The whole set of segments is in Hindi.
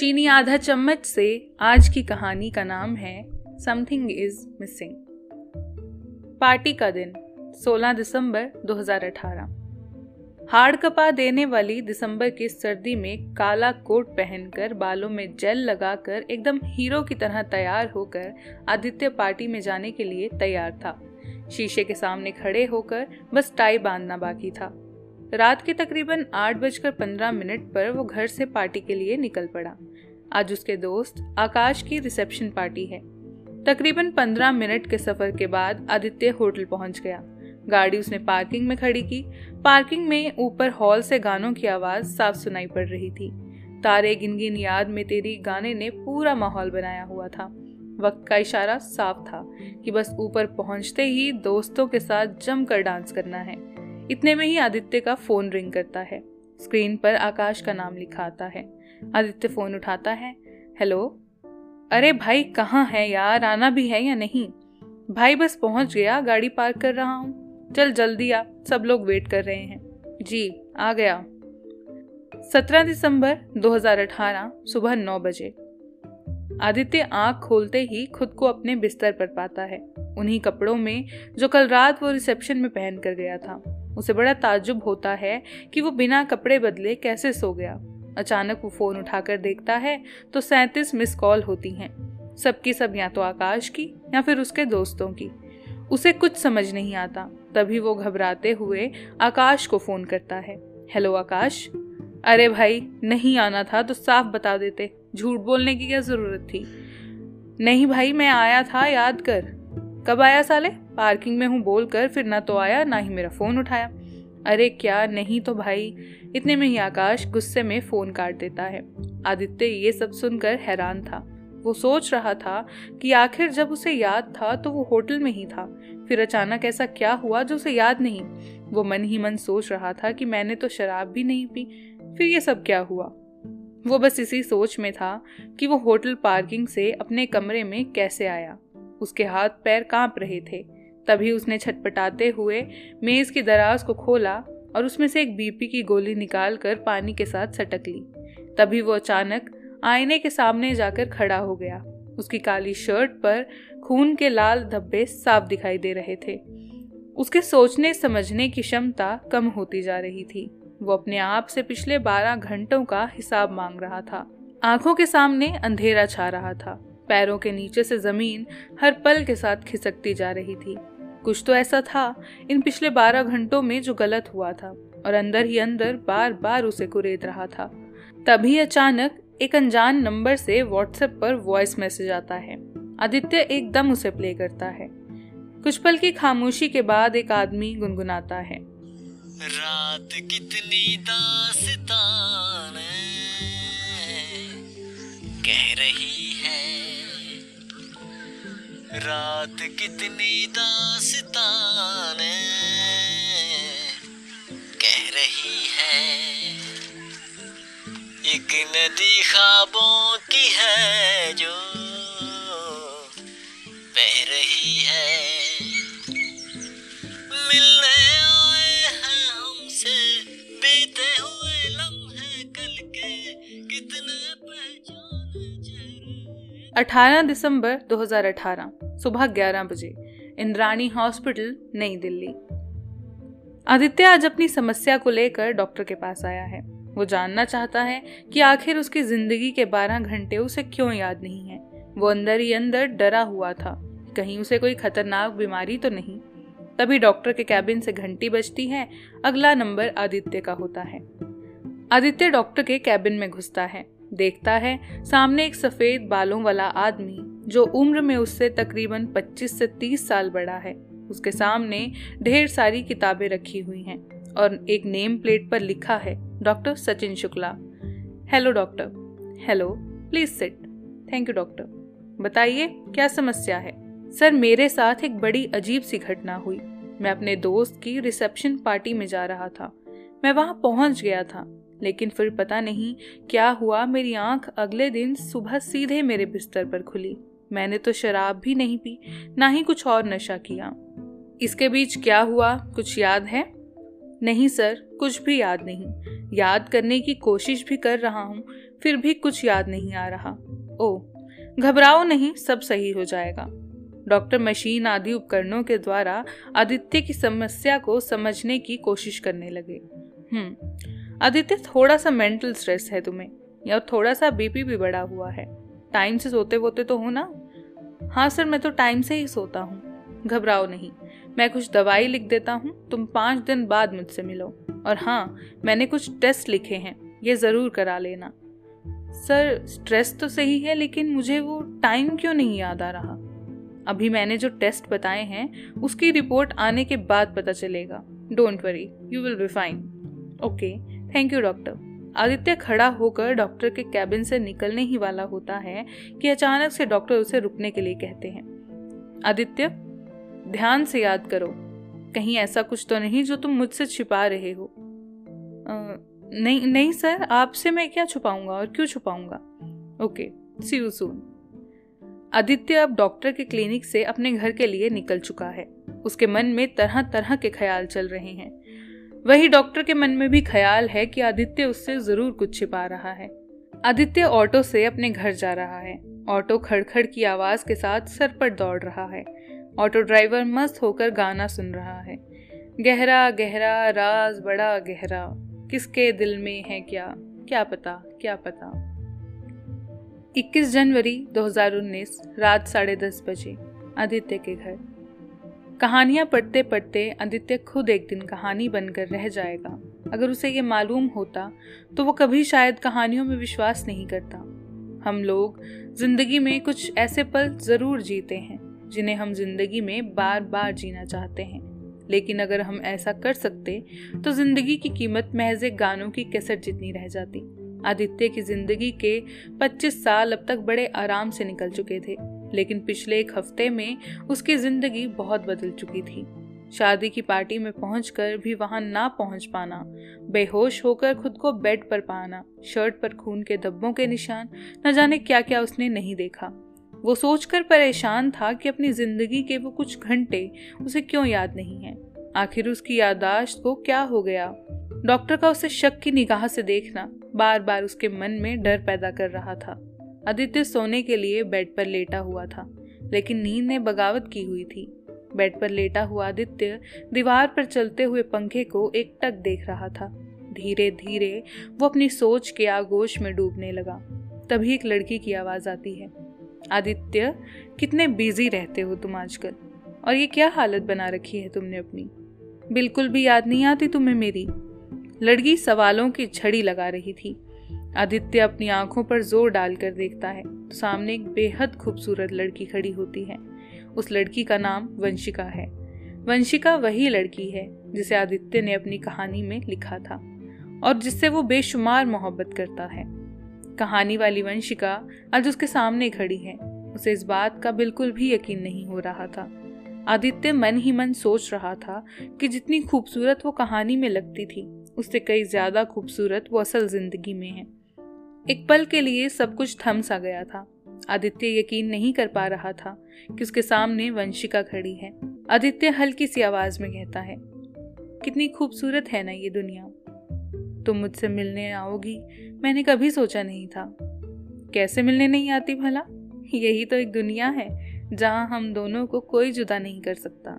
चीनी आधा चम्मच से आज की कहानी का नाम है समथिंग इज़ मिसिंग पार्टी का दिन 16 दिसंबर 2018 हाड़ कपा देने वाली दिसंबर की सर्दी में काला कोट पहनकर बालों में जेल लगाकर एकदम हीरो की तरह तैयार होकर आदित्य पार्टी में जाने के लिए तैयार था। शीशे के सामने खड़े होकर बस टाई बांधना बाकी था। रात के तकरीबन आठ बजकर पंद्रह मिनट पर वो घर से पार्टी के लिए निकल पड़ा। आज उसके दोस्त आकाश की रिसेप्शन पार्टी है। तकरीबन पंद्रह मिनट के सफ़र के बाद आदित्य होटल पहुँच गया। गाड़ी उसने पार्किंग में खड़ी की। पार्किंग में ऊपर हॉल से गानों की आवाज़ साफ़ सुनाई पड़ रही थी। तारे गिनगिन याद में तेरी गाने ने पूरा माहौल बनाया हुआ था। वक्त का इशारा साफ़ था कि बस ऊपर पहुँचते ही दोस्तों के साथ जमकर डांस करना है। इतने में ही आदित्य का फ़ोन रिंग करता है। स्क्रीन पर आकाश का नाम लिखा आता है। आदित्य फ़ोन उठाता है। हेलो? अरे भाई, कहाँ है यार? आना भी है या नहीं? भाई, बस पहुँच गया, गाड़ी पार्क कर रहा हूँ। चल जल्दी आ, सब लोग वेट कर रहे हैं। जी, आ गया। 17 दिसंबर 2018 सुबह 9 बजे। आदित्य आँख खोलते ही खुद को अपने बिस्तर पर पाता है, उन्हीं कपड़ों में जो कल रात वो रिसेप्शन में पहन कर गया था। उसे बड़ा ताजुब होता है कि वो बिना कपड़े बदले कैसे सो गया। अचानक वो फ़ोन उठाकर देखता है तो सैंतीस मिस कॉल होती हैं। सबकी सब या तो आकाश की, या फिर उसके दोस्तों की। उसे कुछ समझ नहीं आता। तभी वो घबराते हुए आकाश को फ़ोन करता है। हेलो, आकाश। अरे भाई, नहीं आना था तो साफ़ बता देते। झूठ बोलने की क्या ज़रूरत थी? नहीं भाई, मैं आया था, याद कर। कब आया साले? पार्किंग में हूँ बोलकर फिर ना तो आया, ना ही मेरा फ़ोन उठाया। अरे क्या नहीं तो भाई, इतने में ही आकाश गुस्से में फ़ोन काट देता है। आदित्य ये सब सुनकर हैरान था। वो सोच रहा था कि आखिर जब उसे याद था तो वो होटल में ही था। फिर अचानक ऐसा क्या हुआ जो उसे याद नहीं? वो मन ही मन सोच रहा था कि मैंने तो शराब भी नहीं पी, फिर ये सब क्या हुआ? वो बस इसी सोच में था कि वो होटल पार्किंग से अपने कमरे में कैसे आया। उसके हाथ पैर काँप रहे थे। तभी उसने छटपटाते हुए मेज की दराज को खोला और उसमें से एक बीपी की गोली निकाल कर पानी के साथ सटक ली। तभी वो अचानक आईने के सामने जाकर खड़ा हो गया। उसकी काली शर्ट पर खून के लाल धब्बे साफ़ दिखाई दे रहे थे। उसके सोचने समझने की क्षमता कम होती जा रही थी। वो अपने आप से पिछले बारह घंटों का हिसाब मांग रहा था। आँखों के सामने अंधेरा छा रहा था। पैरों के नीचे से ज़मीन हर पल के साथ खिसकती जा रही थी। कुछ तो ऐसा था, इन पिछले बारह घंटों में जो गलत हुआ था, और अंदर ही अंदर बार बार उसे कुरेद रहा था। तभी अचानक एक अनजान नंबर से व्हाट्सएप पर वॉइस मैसेज आता है। आदित्य एकदम उसे प्ले करता है। कुछ पल की खामोशी के बाद एक आदमी गुनगुनाता है। रात कितनी दास्तान कह रही रात कितनी दास्तान कह रही है। एक नदी खाबों की है जो 18 दिसंबर 2018 सुबह 11 बजे, इंद्राणी हॉस्पिटल, नई दिल्ली। आदित्य आज अपनी समस्या को लेकर डॉक्टर के पास आया है। वो जानना चाहता है कि आखिर उसकी ज़िंदगी के 12 घंटे उसे क्यों याद नहीं है। वो अंदर ही अंदर डरा हुआ था। कहीं उसे कोई खतरनाक बीमारी तो नहीं। तभी डॉक्टर के कैबिन से घंटी बजती है। अगला नंबर आदित्य का होता है। आदित्य डॉक्टर के कैबिन में घुसता है। देखता है, सामने एक सफ़ेद बालों वाला आदमी, जो उम्र में उससे तकरीबन 25 से 30 साल बड़ा है। उसके सामने ढेर सारी किताबें रखी हुई हैं और एक नेम प्लेट पर लिखा है, doctor Sachin Shukla. Hello, doctor. Hello, please sit. Thank you, doctor. बताइए, क्या समस्या है? सर, मेरे साथ एक बड़ी अजीब सी घटना हुई। मैं अपने दोस्त की रिसेप्शन पार्टी में जा रहा था। मैं वहाँ पहुँच गया था। लेकिन फिर पता नहीं क्या हुआ, मेरी आँख अगले दिन सुबह सीधे मेरे बिस्तर पर खुली। मैंने तो शराब भी नहीं पी, ना ही कुछ और नशा किया। इसके बीच क्या हुआ, कुछ याद है? नहीं सर, कुछ भी याद नहीं। याद करने की कोशिश भी कर रहा हूँ, फिर भी कुछ याद नहीं आ रहा। ओ घबराओ नहीं, सब सही हो जाएगा। डॉक्टर मशीन आदि उपकरणों के द्वारा आदित्य की समस्या को समझने की कोशिश करने लगे। हम्म आदित्य थोड़ा सा मेंटल स्ट्रेस है तुम्हें, या थोड़ा सा बीपी भी बढ़ा हुआ है। टाइम से सोते वोते तो हो ना? हाँ सर, मैं तो टाइम से ही सोता हूँ। घबराओ नहीं, मैं कुछ दवाई लिख देता हूँ, तुम पाँच दिन बाद मुझसे मिलो। और हाँ मैंने कुछ टेस्ट लिखे हैं, ये ज़रूर करा लेना। सर स्ट्रेस तो सही है, लेकिन मुझे वो टाइम क्यों नहीं याद आ रहा? अभी मैंने जो टेस्ट बताए हैं, उसकी रिपोर्ट आने के बाद पता चलेगा। Don't worry you will be fine okay thank you doctor Aditya खड़ा होकर डॉक्टर के कैबिन से निकलने ही वाला होता है कि अचानक से डॉक्टर उसे रुकने के लिए कहते हैं। आदित्य ध्यान से याद करो कहीं ऐसा कुछ तो नहीं जो तुम मुझसे छिपा रहे हो। आ, नहीं नहीं सर आपसे मैं क्या छुपाऊँगा और क्यों छुपाऊँगा? Okay see you soon Aditya अब डॉक्टर के क्लिनिक से अपने घर के लिए निकल चुका है। उसके मन में तरह तरह के ख्याल चल रहे हैं। वही डॉक्टर के मन में भी ख्याल है कि आदित्य उससे ज़रूर कुछ छिपा रहा है। आदित्य ऑटो से अपने घर जा रहा है। ऑटो खड़खड़ की आवाज़ के साथ सर पर दौड़ रहा है। ऑटो ड्राइवर मस्त होकर गाना सुन रहा है। गहरा गहरा, राज बड़ा गहरा। किसके दिल में है क्या? क्या पता क्या पता। 21 जनवरी 2019 रात साढ़े दस बजे, आदित्य के घर। कहानियाँ पढ़ते पढ़ते आदित्य खुद एक दिन कहानी बनकर रह जाएगा। अगर उसे ये मालूम होता तो वो कभी शायद कहानियों में विश्वास नहीं करता। हम लोग ज़िंदगी में कुछ ऐसे पल ज़रूर जीते हैं, जिन्हें हम ज़िंदगी में बार बार जीना चाहते हैं। लेकिन अगर हम ऐसा कर सकते तो ज़िंदगी की कीमत महज एक गानों की कैसेट जितनी रह जाती। आदित्य की ज़िंदगी के 25 साल अब तक बड़े आराम से निकल चुके थे। लेकिन पिछले एक हफ़्ते में उसकी ज़िंदगी बहुत बदल चुकी थी। शादी की पार्टी में पहुंचकर भी वहाँ ना पहुँच पाना, बेहोश होकर खुद को बेड पर पाना, शर्ट पर खून के धब्बों के निशान, न जाने क्या क्या उसने नहीं देखा। वो सोचकर परेशान था कि अपनी ज़िंदगी के वो कुछ घंटे उसे क्यों याद नहीं है? आखिर उसकी यादाश्त को क्या हो गया? डॉक्टर का उसे शक की निगाह से देखना बार बार उसके मन में डर पैदा कर रहा था। आदित्य सोने के लिए बेड पर लेटा हुआ था, लेकिन नींद ने बगावत की हुई थी। बेड पर लेटा हुआ आदित्य दीवार पर चलते हुए पंखे को एक टक देख रहा था। धीरे धीरे वो अपनी सोच के आगोश में डूबने लगा। तभी एक लड़की की आवाज़ आती है। आदित्य, कितने बिज़ी रहते हो तुम आजकल, और ये क्या हालत बना रखी है तुमने अपनी? बिल्कुल भी याद नहीं आती तुम्हें मेरी? लड़की सवालों की छड़ी लगा रही थी। आदित्य अपनी आँखों पर ज़ोर डालकर देखता है। तो सामने एक बेहद खूबसूरत लड़की खड़ी होती है। उस लड़की का नाम वंशिका है। वंशिका वही लड़की है, जिसे आदित्य ने अपनी कहानी में लिखा था, और जिससे वो बेशुमार मोहब्बत करता है। कहानी वाली वंशिका आज उसके सामने खड़ी है। उसे इस बात का बिल्कुल भी यकीन नहीं हो रहा था। आदित्य मन ही मन सोच रहा था कि जितनी खूबसूरत वो कहानी में लगती थी, उससे कई ज़्यादा खूबसूरत वो असल ज़िंदगी में है। एक पल के लिए सब कुछ थम सा गया था। आदित्य यकीन नहीं कर पा रहा था कि उसके सामने वंशिका खड़ी है। आदित्य हल्की सी आवाज़ में कहता है, कितनी खूबसूरत है ना ये दुनिया। तुम मुझसे मिलने आओगी, मैंने कभी सोचा नहीं था। कैसे मिलने नहीं आती भला? यही तो एक दुनिया है, जहाँ हम दोनों को कोई जुदा नहीं कर सकता।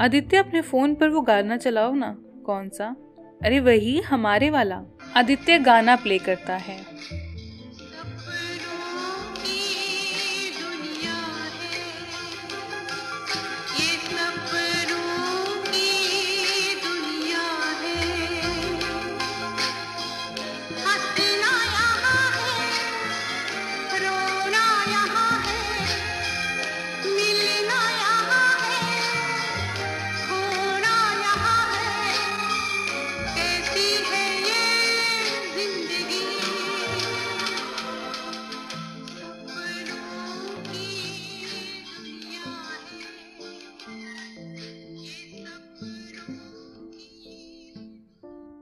आदित्य, अपने फ़ोन पर वो गाना चलाओ ना, कौन सा? अरे वही हमारे वाला आदित्य गाना प्ले करता है।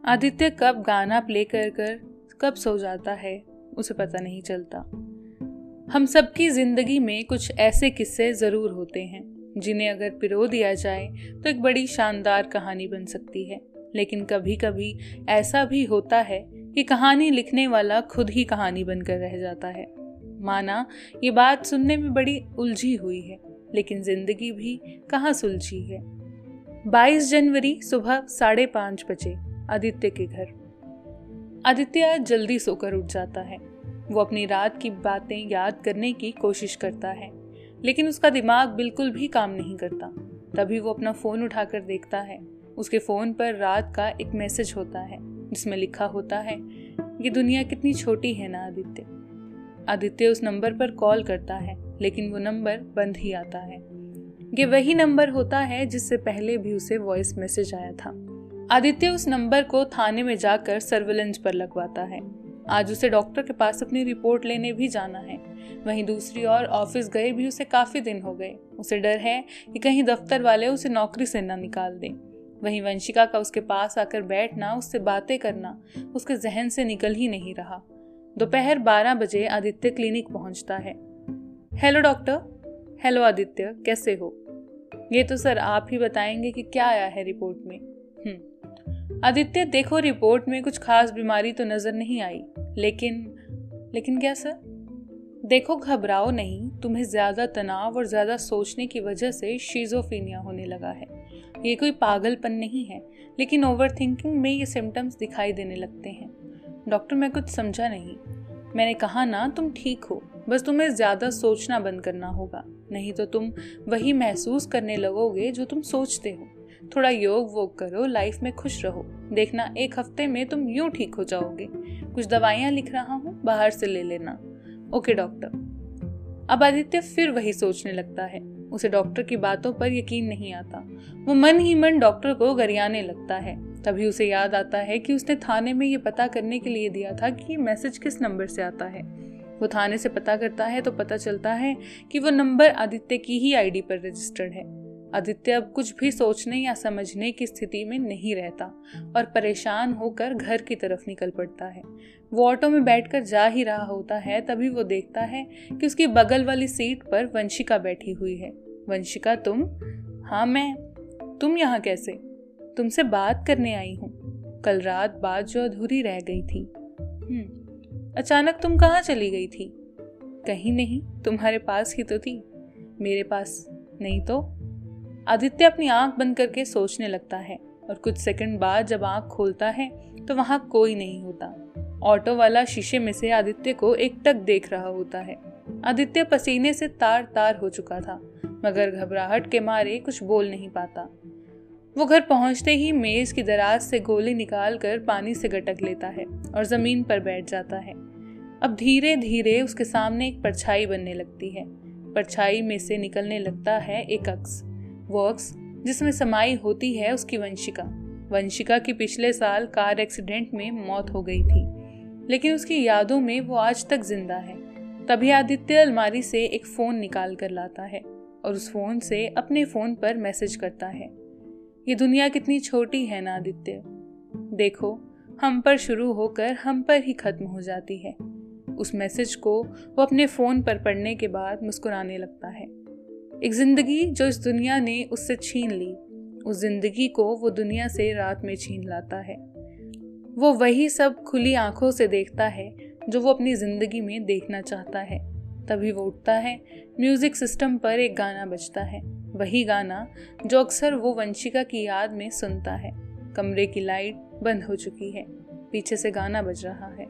आदित्य कब गाना प्ले कर कर कब सो जाता है, उसे पता नहीं चलता। हम सबकी ज़िंदगी में कुछ ऐसे किस्से ज़रूर होते हैं, जिन्हें अगर पिरो दिया जाए तो एक बड़ी शानदार कहानी बन सकती है। लेकिन कभी कभी ऐसा भी होता है कि कहानी लिखने वाला खुद ही कहानी बनकर रह जाता है। माना, ये बात सुनने में बड़ी उलझी हुई है, लेकिन ज़िंदगी भी कहाँ सुलझी है? 22 जनवरी सुबह साढ़े पाँच बजे। आदित्य के घर। आदित्य जल्दी सोकर उठ जाता है। वो अपनी रात की बातें याद करने की कोशिश करता है, लेकिन उसका दिमाग बिल्कुल भी काम नहीं करता। तभी वो अपना फ़ोन उठाकर देखता है। उसके फ़ोन पर रात का एक मैसेज होता है, जिसमें लिखा होता है, ये दुनिया कितनी छोटी है ना, आदित्य? आदित्य उस नंबर पर कॉल करता है, लेकिन वो नंबर बंद ही आता है। ये वही नंबर होता है जिससे पहले भी उसे वॉइस मैसेज आया था। आदित्य उस नंबर को थाने में जाकर सर्विलेंस पर लगवाता है। आज उसे डॉक्टर के पास अपनी रिपोर्ट लेने भी जाना है। वहीं दूसरी ओर ऑफ़िस गए भी उसे काफ़ी दिन हो गए। उसे डर है कि कहीं दफ्तर वाले उसे नौकरी से ना निकाल दें। वहीं वंशिका का उसके पास आकर बैठना, उससे बातें करना, उसके जहन से निकल ही नहीं रहा। दोपहर बारह बजे आदित्य क्लिनिक पहुँचता है। Hello doctor. हेलो आदित्य, कैसे हो? ये तो सर आप ही बताएँगे कि क्या आया है रिपोर्ट में। हम्म। आदित्य, देखो, रिपोर्ट में कुछ खास बीमारी तो नज़र नहीं आई। लेकिन लेकिन क्या, सर? देखो, घबराओ नहीं। तुम्हें ज़्यादा तनाव और ज़्यादा सोचने की वजह से शीजोफीनिया होने लगा है। ये कोई पागलपन नहीं है, लेकिन ओवर थिंकिंग में ये सिम्टम्स दिखाई देने लगते हैं। डॉक्टर, मैं कुछ समझा नहीं। मैंने कहा, ना, तुम ठीक हो। बस तुम्हें ज़्यादा सोचना बंद करना होगा। नहीं तो तुम वही महसूस करने लगोगे जो तुम सोचते हो। थोड़ा योग वोग करो लाइफ में खुश रहो। देखना, एक हफ़्ते में तुम यूँ ठीक हो जाओगे। कुछ दवाइयाँ लिख रहा हूँ, बाहर से ले लेना। ओके डॉक्टर अब आदित्य फिर वही सोचने लगता है। उसे डॉक्टर की बातों पर यकीन नहीं आता। वो मन ही मन डॉक्टर को गरियाने लगता है। तभी उसे याद आता है कि उसने थाने में ये पता करने के लिए दिया था कि मैसेज किस नंबर से आता है। वो थाने से पता करता है तो पता चलता है कि वो नंबर आदित्य की ही आईडी पर रजिस्टर्ड है। आदित्य अब कुछ भी सोचने या समझने की स्थिति में नहीं रहता और परेशान होकर घर की तरफ़ निकल पड़ता है। वो ऑटो में बैठकर जा ही रहा होता है तभी वो देखता है कि उसकी बगल वाली सीट पर वंशिका बैठी हुई है। वंशिका तुम? हाँ मैं। तुम यहाँ कैसे? तुमसे बात करने आई हूँ। कल रात बात जो अधूरी रह गई थी। हम्म, अचानक तुम कहाँ चली गई थी? कहीं नहीं तुम्हारे पास ही तो थी। मेरे पास नहीं तो? आदित्य अपनी आँख बंद करके सोचने लगता है और कुछ सेकंड बाद जब आँख खोलता है तो वहाँ कोई नहीं होता। ऑटो वाला शीशे में से आदित्य को एक टक देख रहा होता है। आदित्य पसीने से तार तार हो चुका था, मगर घबराहट के मारे कुछ बोल नहीं पाता। वो घर पहुँचते ही मेज की दराज से गोली निकाल कर पानी से गटक लेता है और ज़मीन पर बैठ जाता है। अब धीरे धीरे उसके सामने एक परछाई बनने लगती है। परछाई में से निकलने लगता है एक अक्स। वो अक्स जिसमें समाई होती है उसकी वंशिका। वंशिका की पिछले साल कार एक्सीडेंट में मौत हो गई थी, लेकिन उसकी यादों में वो आज तक ज़िंदा है। तभी आदित्य अलमारी से एक फ़ोन निकाल कर लाता है और उस फ़ोन से अपने फ़ोन पर मैसेज करता है। ये दुनिया कितनी छोटी है ना आदित्य। देखो, हम पर शुरू होकर हम पर ही खत्म हो जाती है। उस मैसेज को वो अपने फ़ोन पर पढ़ने के बाद मुस्कुराने लगता है। एक ज़िंदगी जो इस दुनिया ने उससे छीन ली। उस ज़िंदगी को वो दुनिया से रात में छीन लाता है। वो वही सब खुली आँखों से देखता है, जो वो अपनी ज़िंदगी में देखना चाहता है। तभी वो उठता है, म्यूज़िक सिस्टम पर एक गाना बजता है। वही गाना जो अक्सर वो वंशिका की याद में सुनता है। कमरे की लाइट बंद हो चुकी है। पीछे से गाना बज रहा है।